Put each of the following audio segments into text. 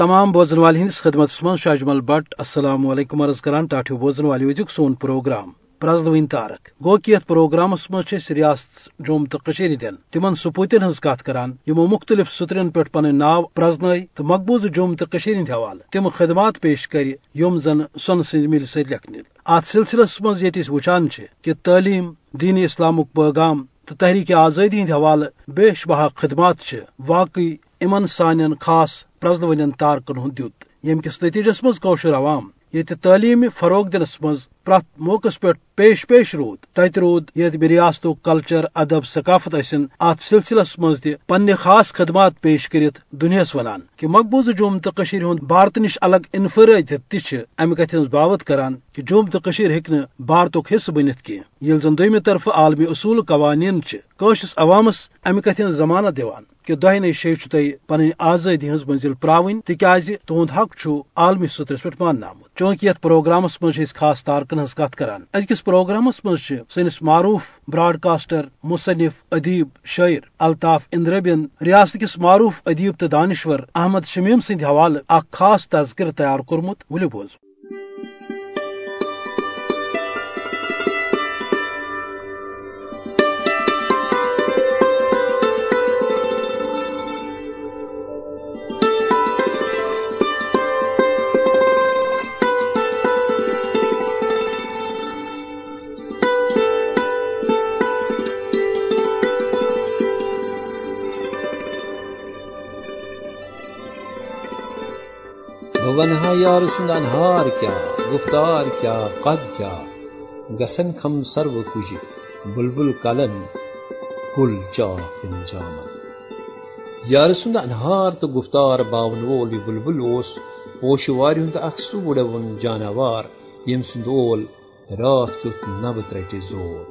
تمام بوزن وال ہندس خدمت من شاجمل بٹ، السلام علیکم عرض کران، ٹاٹو بوزن والے وزک سون پروگرام۔ پرزلوین تارک۔ گو کہ یتھ پروگرامس مز ریاست جوم تو دین تمن سپوتن ہز کت کران۔ یمو مختلف سترین پہ پن ناو پرزن تو مقبوض جوم تو ہند حوالہ تم خدمات پیش کر یم زن سن سند مل ست لکھن ات سلسلس مز یت وچان کہ تعلیم، دین اسلامک پیغام تو تحریک آزادی ہند حوالہ بیش بہا خدمات واقعی امن سان خاص پرزلون تارکن ہند دیت یم کس نتیجس مز عوام۔ یہ تعلیم فروغ دنس مز پرت موقع پہ پیش پیش رود۔ تت رود یہ ریاست کلچر، ادب، ثقافت ثقافت ات سلسلس مز پنہ خاص خدمات پیش کرت دنیاس ونان کہ مقبوض جوم تو ہند بھارت نش الگ انفراد تمہ کت باوت کران کہ جوم تو ہیکہ بھارت حصہ بنت کی یل زن دم طرف عالمی اصول قوانین قوشس عوامس امہ کت ضمانت دیوان کہ دہنے شے تھی پن آزادی ہز منزل پراون تاز تہد حق عالمی سطرس پہ ماننا آمت۔ چونکہ یت پروگرامس مز خاص تارکن ہز کت کران ازکس پروگرامس مز سنس معروف براڈ کاسٹر مصنف ادیب شاعر الطاف اندربین ریاست کس معروف ادیب تو دانشور احمد شمیم سند حوالہ اخ خاص تذکر تیار کورمت ولو بوز ونہا یار سند انہار کیا، گفتار کیا، قد کیا۔ گسن کھم سرو کج بلبل کلن گل چاک انجامن یار سند انہار تو گفتار باون وول یہ بلبل اوس پوش ہند اخ سو وڑون جانوار، یم سند اول رات کیت نب ترٹی زور۔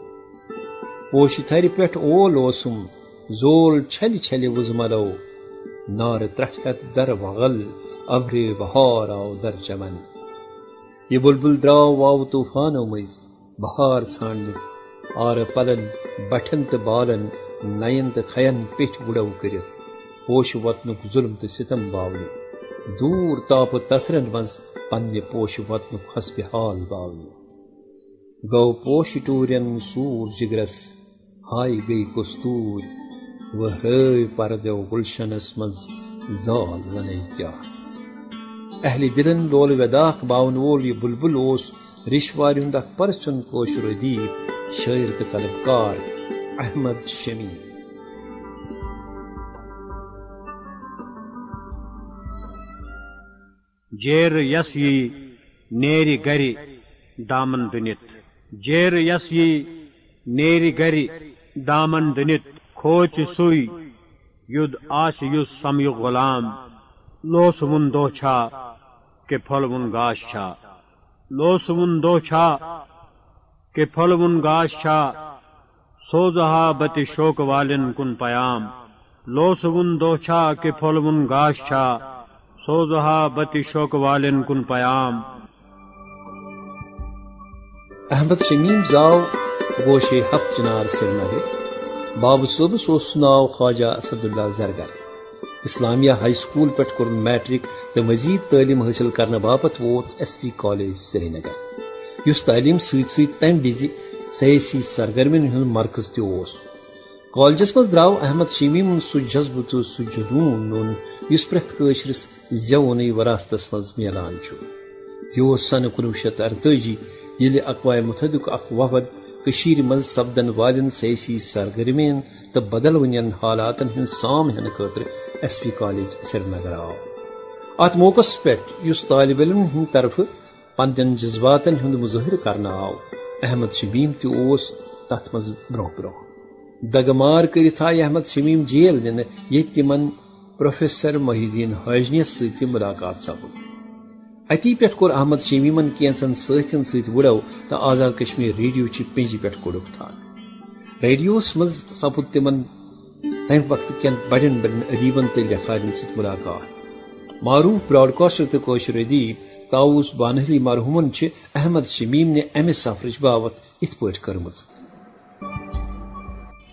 پوش تھر پٹھ اول اوسم، زول چھل چھل وزملو، نار ترٹ در وغل۔ ابر بہار آو در چمن۔ یہ بلبل دراو واو طوفانو مز بہار ژھانڈ آر پلن بٹھن تو بالن نین تو کھین پیٹ گڑو کرت پوش وطنک ظلم تو ستم باونی دور تاپ تسرن مز پنہ پوش وطنک حسب حال باونی گو پوش ٹورین سور جگرس، ہائی گئی کستور۔ وہ پردو گلشنس مز، زال ونی کیا اہل دلن لول وداخ باون وول یہ بلبل اوس رشواری ہند اخ پرچن کوشر ادیب شاعر تو طلبکار احمد شمی. جیر یس یہ نیری گری دامن دنت جیر یس یہ نیری گری دامن دنت کھوچ سوئی، ید آس یس سمیو غلام. لوس من دو چھا کہ پھل ون گاش چھا۔ لوس من دو چھا کہ پھل ون گاش چھا۔ سو سوزہا بتی شوک والن کن پیام۔ لوس ون دو چھا کہ پھل ون گاش چھا۔ سو سوزہا بتی شوک والن کن پیام۔ احمد شمیم زاو گوشے ہفت چنار سرنگر باب صبح اوس ناو Khwaja Asadullah Zargar. Islamia high school پہ کور میٹرک تو مزید تعلیم حاصل کرنے باپت ووت S P college Srinagar اس تعلیم ست ست تم وز سیاسی سرگرمین ہند مرکز تس کالجس مز درو احمد شیمی سہ جذبہ تو سہ جنون نون اس پریت قشرس زیون وراثتس مز ملان یہ سن کنوہ شیت ارتجی یل اقوام متحدہ اخ وفد مز سپدن والن سیاسی سرگرمین تو بدل ون حالات ہند سام ہن خاطر S P college Srinagar آو۔ ات موقع پہ اس طالب علم ہند طرف پن جذباتن ہند مظاہر کرنا آو۔ احمد شبیم تس تت مز برو برو دگمار کرت آئی احمد شمیم جیل دن یہ تمن پروفیسر محی الدین حاجنیس ست ملاقات سپد اتی پہ کور احمد شمیمن کینچن ستن ست وڑو تو آزاد کشمیر ریڈیو چہ پنجہ پہ کوڑک تھان ریڈیوس مز سپد تمن تمہ وقت کن بڑن بڑن ادیبن تو لکھارن ست ملاقات۔ معروف براڈ کاسٹر تو کوشر ادیب تاؤس بانہلی مرحومن احمد شمیم نے امہ سفرچ باوت ات پہ کرم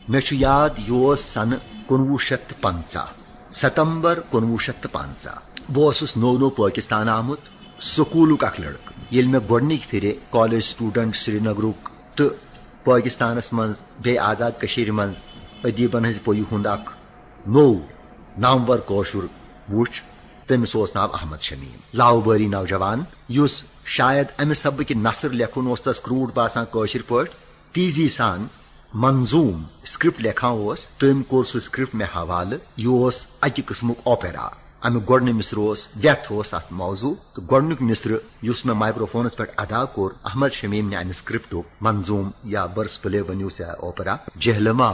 مے یاد یہ سن کنوہ شیت پنچہ ستمبر کنوہ شیت پنچہ بہس نو نو پاکستان آمت سکولک اخ لڑکہ یل میں گۄڈنِکۍ پھر کالج سٹوڈنٹ سری نگرک تو پاکستانس من بے آزاد کشیر من ادیبن ہز پوی ہند اخ نو نامور کوشر وچ تمس ناو احمد شمیم۔ لاو باری نوجوان، یس شاید امہ سبق نثر لکھن اس تس کروٹ باسان کوشر پٹ تیزی سان منظوم سکرپٹ لکھان اس تم کور سہ سکرپٹ میں حوالہ، یہ اکہ قسمک اوپیرا۔ امی گۄڈنیُک مصر اوس ڈیتھ اوس اتھ موضوع. تو گۄڈنیُک مصر یُس مےٚ مائکروفونس پٮ۪ٹھ ادا کوٚر احمد شمیم نے امہ سکرپٹُک منظوم یا برس پلے ؤنِو سا اوپرا، جہلما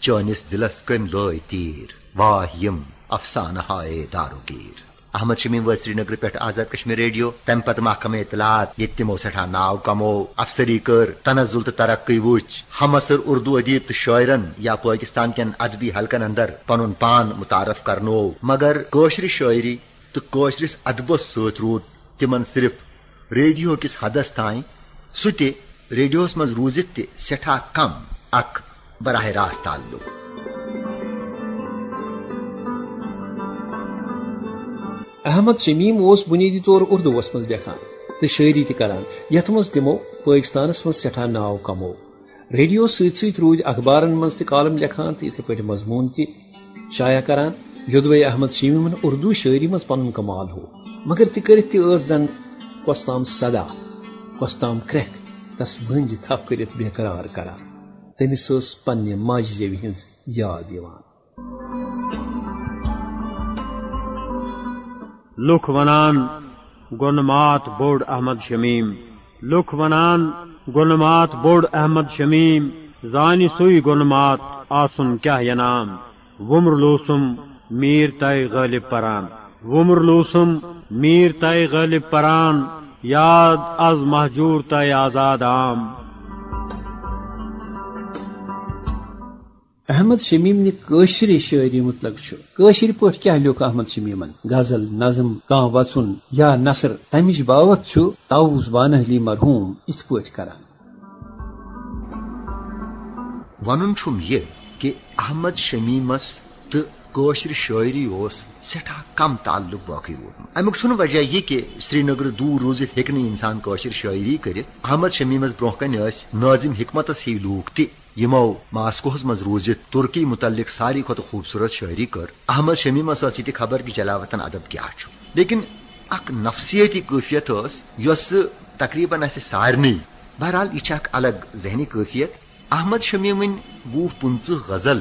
چٲنِس دِلس کٔمۍ لٲے تیٖر واہ یِم افسانہٕ دارو گیر. احمد شمیم و سری نگر پہ آزاد کشمیر ریڈیو تم پتہ محکمہ اطلاعات یہ تمو سٹھا ناو کمو، افسری کر، تنزل تو ترقی وچ ہم اثر اردو ادیب تو شاعرن، یا پاکستان کن ادبی حلقن اندر پن پان متعارف کرنو۔ مگر کوشر شاعری تو کوشرس ادبس ست رود، تمن صرف ریڈیو کس حدس تائیں سہ ریڈیوس مز روزت تہ سٹھا کم، اک براہ راست تعلق۔ احمد شمیم اس بنیادی طور اردوس مز لکھان تو شاعری تہ کران یت مز تمو پاکستانس مز سٹھا ناو کمو۔ ریڈیو ست ست رود اخبارن مز تہ کالم تو اتھے پہ مضمون تہ شائع کران۔ یودوے احمد شمیمن اردو شاعری مز پن کمال ہو۔ مگر تہ کرت تہ زن کستام صدا کستام کرک تس بنج تھپ کرت بے قرار کران۔ تمس پنہ ماجہ زیوی ہز یاد یوان۔ لکھ ونان گنمات بوڑ احمد شمیم۔ لکھ ونان گنمات بوڑ احمد شمیم۔ زانی سوئی گنمات، آسن کیا ینام ومر لوسم، میر تائی غالب پران۔ ومر لوسم، میر تائی غالب پران۔ یاد از محجور تائی آزاد عام۔ احمد شمیم نشر شاعری متعلق قشر پہ کیا لوک احمد شمیمن؟ غزل، نظم کان وسن یا نثر تمچ باوت تاؤس بانہلی مرحوم۔ ات پہ کران۔ ون یہ کہ احمد شمیمس تو قشر شاعری اس سٹھا کم تعلق باقی روت امیک چھ وجہ یہ کہ سری نگر دور روزت ہیکہ انسان قشر شاعری کرت احمد شمیمس برہ کن ناظم حکمتس ہی لوک تہ یمو ماسکوہس مز روزت ترکی متعلق ساری کھت خوبصورت شاعری کر۔ احمد شمیمس یہ خبر کہ جلاوطن ادب کیا لیکن اک نفسیتی کیفیت اس تقریباً اس سارنی بہرحال یہ اک الگ ذہنی کیفیت۔ احمد شمیمن وُہ پنچہ غزل۔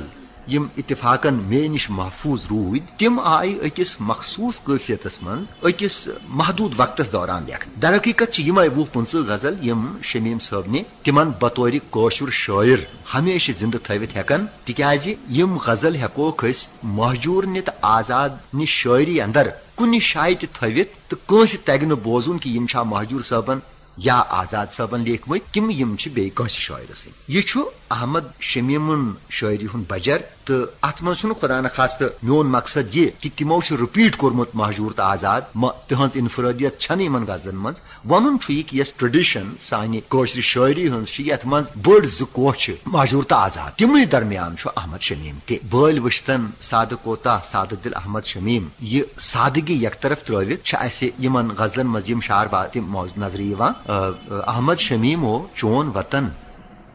یم اتفاقن مے نش محفوظ رود تم آئی اکس مخصوص قفیتس من اکس محدود وقتس دوران لکھ در حقیقت یمے وُہ پنچہ غزل، یم شمیم صٲب نے تمن بطور کوشر شاعر ہمیشہ زندہ تھوت ہیکن۔ تکیاز یم غزل ہیکوک اس محجور نے تو آزاد نش شاعری اندر۔ کن جائیں تہ تھوت تو کنس تگہ بوزن کہ یم چھا محجور صٲبن یا آزاد صٲبن لیکھمت تم یم بیٚیہِ کٲنٛسہِ شاعر سٕنٛدۍ یہ چھُ احمد شمیٖمُن شاعری ہُنٛد بجر تو ات من خدا نخواستہ میون مقصد یہ کہ تمو رپیٹ کورمت مہجور تو آزاد تہذ انفرادیت چھن ان غزلن من ون یہ کہ یس ٹریڈیشن سانہ قشر شاعری ہز یت من بڑ زو مہجور تو آزاد. تمے درمیان چھُ احمد شمیم تہ بل وشتن سادہ کوتا سادہ دل احمد شمیم. یہ سادگی یک طرف ترت ان غزلن مز شار بات نظر احمد شمیم ہو چون وطن،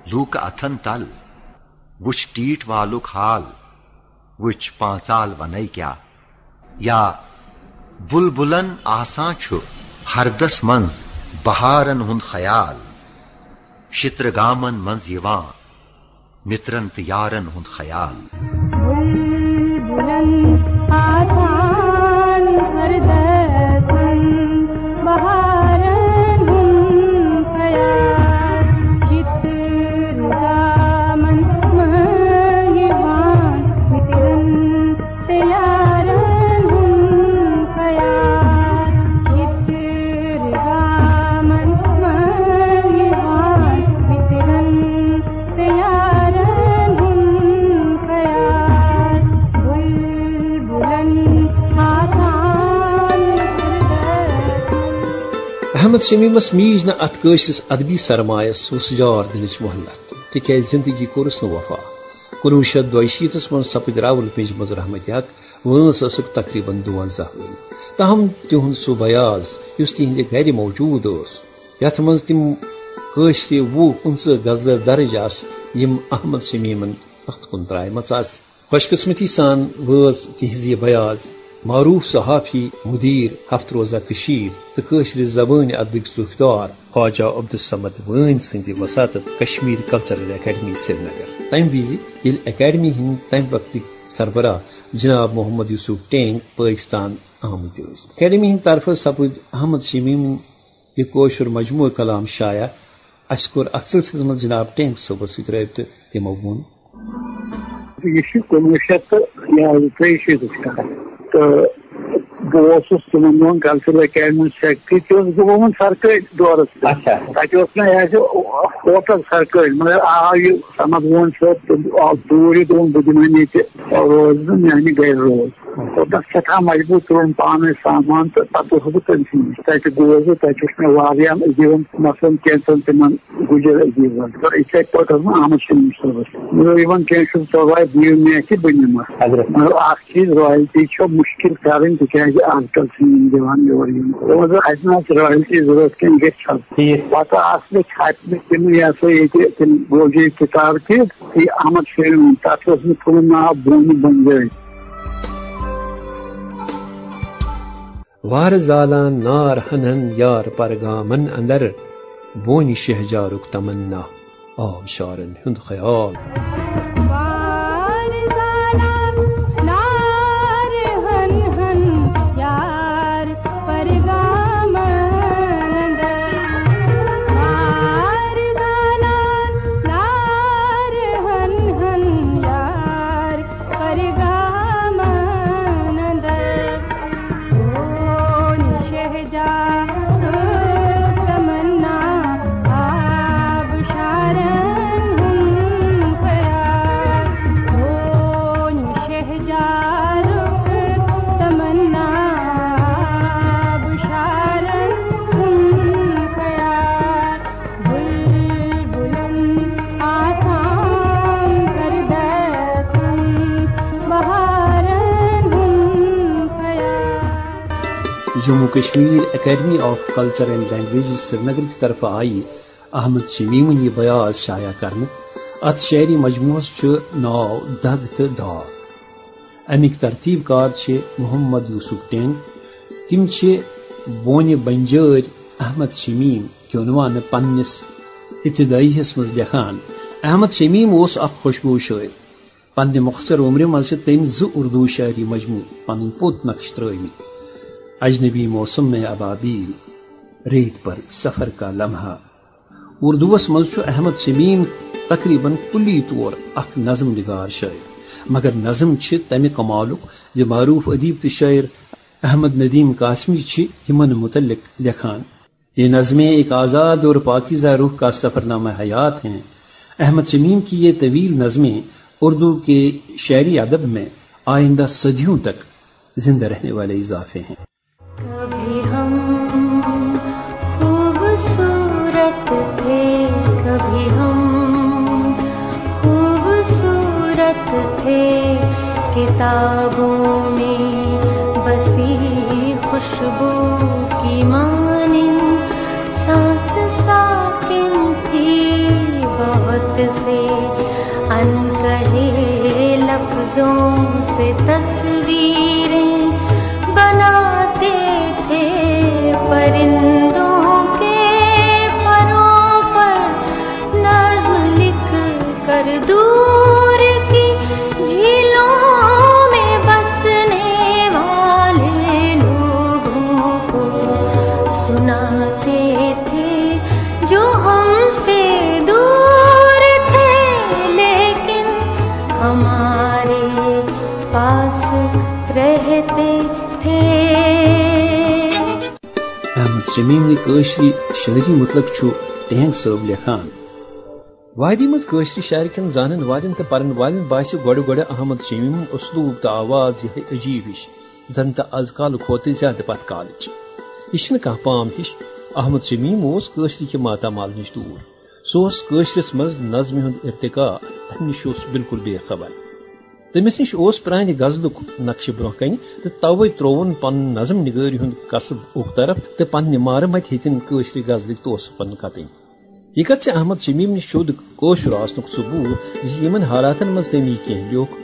لوک اتھن تل، وچ ٹیٹ والک حال وچ پانچال ون کیا، یا بل بلن آسان ہردس منز بہارن ہند خیال، شتر گامن منز مترن تو یارن ہند خیال احمد شمیمس میج نا ات قشرس ادبی سرمایس سجار دنچ محلت تکیاز زندگی کورس نو وفا کنوہ شیت دشیتس من سپد راول پنج مز رحمت حق وٲنس ٲسٕکھ تقریٖباً دُوَنزاہ ؤری تاہم تِہُنٛد سُہ بیاض یُس تِہنٛدِ گرِ موجوٗد اوس یتھ منٛز تِم وُہ پٕنٛژٕ غزلہٕ درج آسہٕ یِم احمد شمیٖمن تتھ کُن ترٛایمژ آسہٕ خوش قسمتی سان وٲژ تِہنٛز یہِ بیاض معروف صحافی، مدیر ہفتہ روزہ کشیر تو قشر زبان ادبک ذخدار خواجہ عبدالصمد وٲنۍ سٕنٛدِ وساطت Kashmir cultural academy Srinagar تمہِ وِزِ ییٚلہِ اکیڈمی ہٕنٛدۍ تمہِ وقتٕکۍ سربراہ، جناب محمد یوسف ٹینگ، پاکستان آمٕتۍ ٲسۍ اکیڈمی ہٕنٛدِ طرفہٕ سپٕدۍ احمد شمیٖم یہِ کٲشُر مجموعہ کلام شایع اَسہِ کوٚر اتھ سلسلس منٛز جناب ٹینگ صٲبس سۭتۍ رٲبطہٕ تِمو ووٚن یہ بہٕ تِمن کلچرل اکیڈمی سیکٹری تہِ اوسُس بہٕ گوٚمُت سرکٲرۍ دورس تتہِ اوس مےٚ ایز اے ہوٹل سرکٲرۍ مگر آو یہِ سمد وون صٲب آو توٗرۍ دوٚپُن بہٕ دِمن ییٚتہِ روز بہٕ میانہِ گرِ روز۔ سٮ۪ٹھاہ مجبوٗر تُلُن پانے سامان تہٕ پتہٕ اوسُس بہٕ تٔمسٕے نِش تتہِ گوس بہٕ تتہِ وُچھ مےٚ واریاہن عزیٖبن مثلاً کینٛژن تِمن گُجر عزیٖبن تہٕ یِتھے پٲٹھۍ اوس بہٕ احمد شمیٖم صٲبس مےٚ دوٚپ یِمن کیٚنٛہہ چھُنہٕ پرواے دِیِو مےٚ اَتھِ بہٕ نِمہٕ مگر اکھ چیٖز رایلٹی چھِ مُشکِل کَرٕنۍ تِکیازِ آز کل چھِ یِم دِوان یورٕ یِم دوٚپمس اَسہِ نہ حظ رایلٹی ضروٗرت کیٚنٛہہ گژھِ پتہٕ آسہٕ مےٚ چھاپہِ تِم یہِ ہسا ییٚتہِ تِم گوجے کِتاب تہِ احمد شمیٖم تتھ اوس مےٚ تھوٚومُت ناو بونہِ بنجٲرۍ وار زالان نار ہنن یار پرگامن اندر بونی شہجارک تمنا آبشارن ہند خیال۔ Jammu Kashmir academy of culture and languages Srinagar کی طرف آئی۔ احمد شمیمن یہ بیاض شائع کرنے ات شعری مجموعس ناو دگ تو داغ امیک ترتیب کار محمد یوسف ٹینگ تم بونہ بنجر احمد شمیم کیونوان پنس ابتدائی حص مز لکھان۔ احمد شمیم اس اخ خوشبو شاعر پنہ مختصر عمر مز تم زردو شاعری مجموع پن پوت نقش ترمت اجنبی موسم میں ابابیل، ریت پر سفر کا لمحہ۔ اردوس مز احمد شمیم تقریباً کلی طور اخ نظم نگار شاعر۔ مگر نظم تمہ کمالک ز معروف ادیب تو شاعر احمد ندیم قاسمی یمن متعلق لکھان۔ یہ نظمیں ایک آزاد اور پاکیزہ روح کا سفر نامہ حیات ہیں۔ احمد شمیم کی یہ طویل نظمیں اردو کے شعری ادب میں آئندہ صدیوں تک زندہ رہنے والے اضافے ہیں۔ کتابوں میں بسی خوشبو کی مانی سانس ساکن تھی بہت سے ان کہے لفظوں سے تصویر شمیم قشری شاعری مطلق ٹینگ صٲب لیکھان۔ وادی مز قشری شاعر کن زانن والن تو پرن والن باسہ گۄڈٕ گۄڈٕ احمد شمیم اسلوب تو آواز یہ عجیب ہش۔ زن تو از کال کھوتہ زیادہ پت کالچ یہ کھانا پام ہش۔ احمد شمیم اس قشری کے ماتامال نش دور۔ سہ قشرس مز نظم ہند ارتقاء۔ امہ نش بالکل بے خبر۔ تمس نش اس پرانہ غزلک نقشہ برو کن تو توے ترون پن نظم نگاری ہند قصب اک طرف تو پنہ مار مت ہتن قشر غزلک توسفن کتن یہ کت احمد شمیم نش شود کوشر آسنک ثبوت زمن حالاتن مز تمی کی لیوک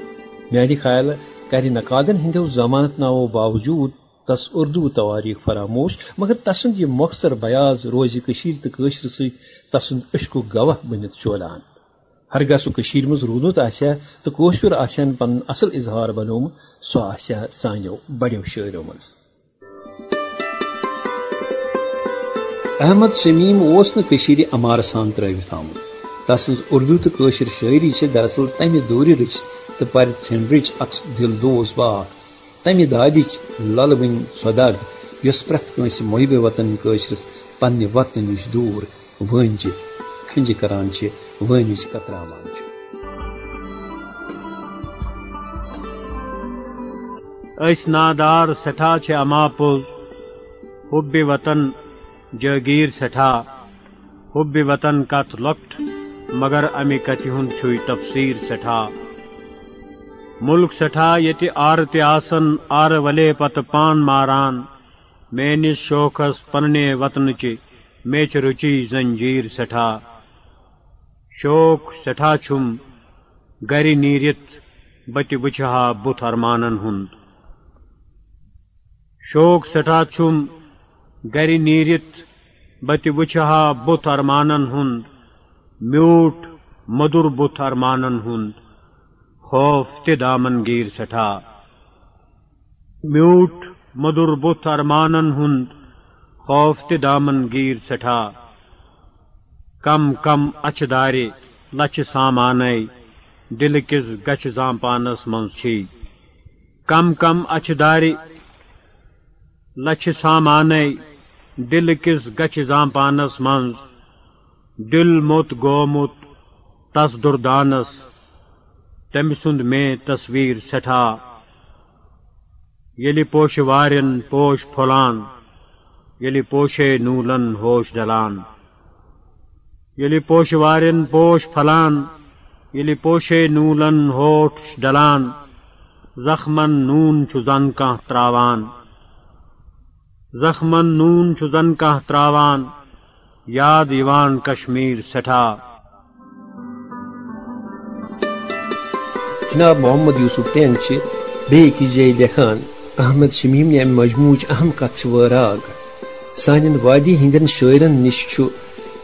میانہ خیال کر نقادن ہندو ضمانت ناو باوجود تس اردو تواریخ فراموش مگر تسند یہ مختصر بیاض روز کشیر تو قشر ست عشق گواہ بنت چولان ہرگاہ سہ کشیر مز رودمت آسیا، تو کوشر آسن پن اصل اظہار بنوم سہ آسیا سانیو بڑیو شاعرو مز. احمد شمیم اس نشیر امار سان ترت آمت تسن اردو تو قشر شاعری دراصل تمہ دور رچ، تو پرت ژھنڈرچ اخ دل دوس باغ تمہ دادچ لل بن سوداگ یس پرت کنس محب وطن قشرس پنہ وطن نش دور ونج کھنج کران ونج کتراوان اس نادار سٹھا چھ اما پوز حب وطن جاگیر سٹھا حب وطن کت لکٹ مگر امی کتہ ہند چھوئی تفسیر سٹھا ملک سٹھا یت آر تسن آر ولے پت پان ماران میس شوقس پننے وطن چہ میچ رچی زنجیر سٹھا شوق سٹھا چھم گر نیرت بت وچھا بت ارمانن ہند۔ شوق سٹھا چھم گر نیرت بت وچھا بت ارمانن ہند۔ میوٹ مدر بت ارمانن ہند۔ خوف تہ دامن گیر سٹھا۔ میوٹ مدر بت ارمانن ہند۔ خوف تہ دامن گیر سٹھا۔ کم کم اچھ دارے لچھ سامان دل کس گچھ زامپانس من چھی۔ کم کم اچھ دارے لچھ سامان دل کس گچھ زامپانس من دل موت گومت تس دردانس، تم سند میں تصویر سٹھا۔ یلی پوش وارن پوش پھلان، یلی پوشے نولن ہوش ڈلان یلی پوش وارن، پوش پھلان، یلی پوشے نولن ہوش ڈلان، زخمن نون چھ کان تراوان۔ زخمن نون زن کہ تراوان، یاد یوان کشمیر سٹھا۔ جناب محمد یوسف ٹینگ بیس جائیں لکھان احمد شمیم نے مجموع اہم کت وراغ سان وادی ہندین شاعرن نش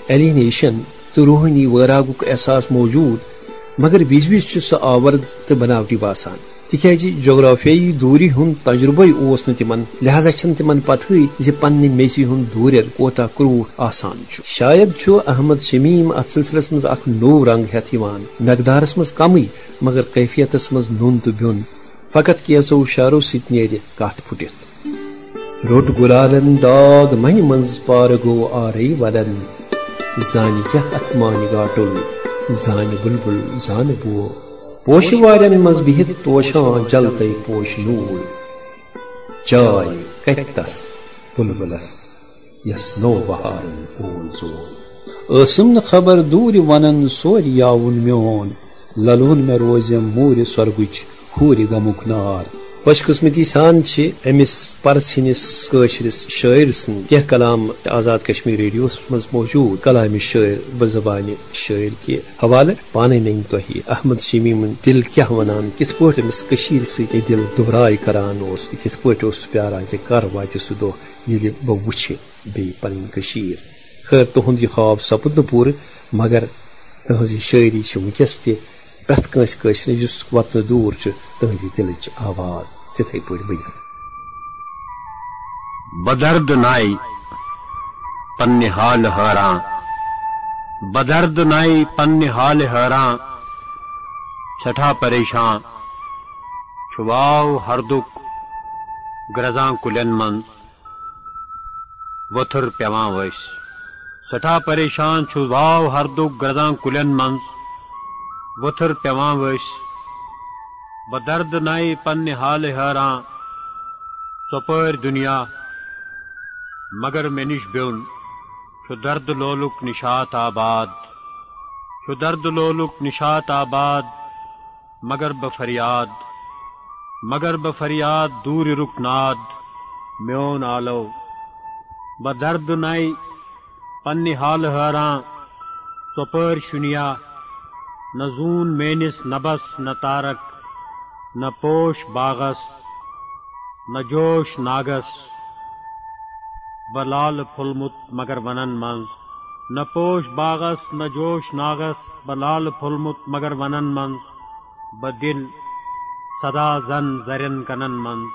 ایلینیشن تو روحانی وراغک احساس موجود، مگر وز وز سہ آورد تو بناوٹی باسان۔ تکیازِ جی، جغرافیائی دوری ہند تجربہ اس تمن لہذا چھ تمن پتہ زِ پنہ میسی ہند دوریر کوتا کروٹ آسان شاید احمد شمیم ات سلسلس مز اخ نو رنگ ہتھ مقدارس مز کمی، مگر کیفیتس مز نون تو بیون فقط کیسو اشارو ست نیر کت پھٹت روٹ گلالن داغ مہ مز پار گو آرئی ولن۔ زان کیا ات مان گاٹل زان بلبل زان بو پوش وارن مز بہت توشان جلتے پوش نول چائے کتس بلبلس یس نو بہارن اول زول اسم نہ خبر دور ونن سور یاون میون للون مے روزم مور سرگچ ہوری گمک نار۔ خوش قسمتی سان امس پرس ہندس قشرس شاعر سن کی کلام آزاد کشمیر ریڈیو مز موجود کلام شاعر بزبان شاعر کے حوالہ پانے نہیں تو احمد شمیم دل کیا ونان کت پہ امس کشیر ست دل دہرائے کران اس کت پہ اس پیاران کہ کر وات سہ دہ یل بہ وچھ بی پن کشیر خیر تہند یہ خواب سپد پور مگر تہذ شاعری ونکس تہ پریت کنس قشر اس وطن دور تہذی دلچ آواز تتھے پہ بنت بدرد نائی پن حال حیران۔ بدرد نائی پن حال حیران۔ سٹھا پریشان۔ چھواو ہر دک گرزاں کلین من۔ وتھر پیوان وس سٹھا پریشان چھواو ہر دک گرزاں کلین من۔ وتھر پیوان وس بدرد نائی پن حال حیران۔ سپر دنیا۔ مگر مے نش بیون۔ چھ درد لولک نشات آباد۔ چھ درد لولک نشات آباد۔ مگر بفریاد مگر بفریاد دور رکناد میون آلو۔ بدرد نائی پنہ حال حیران۔ ژۄپٲرۍ شُنیا۔ نہ زوٗن میٲنِس نبس نہ تارک، نہ پوش باغس، نہ جوش ناگس بہ لال مگر ونن منٛز۔ نہ پوش باغس، نہ جوش ناگس بہ لال مگر ونن منٛز۔ بہ دِل سدا زن زرٮ۪ن کنن منٛز۔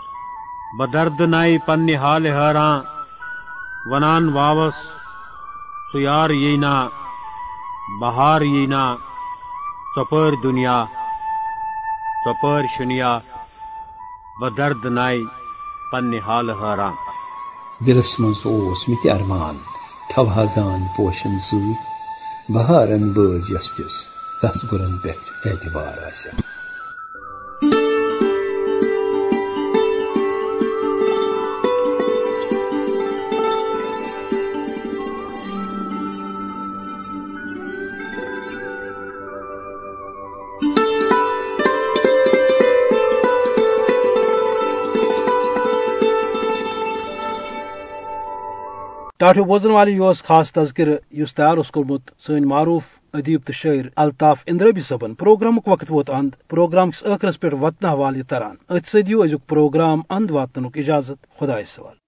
بہ درد ناے پننہِ حالہِ ونان واوس سُہ یار بہار یی نا ژۄپٲرۍ دُنیا ژۄپٲرۍ شُنیا بہ درد ناے پننہِ حالہٕ حٲران دلس منٛز اوس مےٚ تہِ ارمان تھوہا زان پوشن سۭتۍ بہارن بز یس تس گُرن پٮ۪ٹھ اعتبار آسہِ ٹاٹو بوزن والے یہ خاص تذکر اس تیار اس کورمت سن معروف ادیب تو شاعر الطاف اندربی صبن پروگرامک وقت ووت اند پروگرام کس ٲخرس پٮ۪ٹھ وتنہ حوالہ یہ تران ات سدیو ازیک پروگرام اند واتن اجازت خدا سوال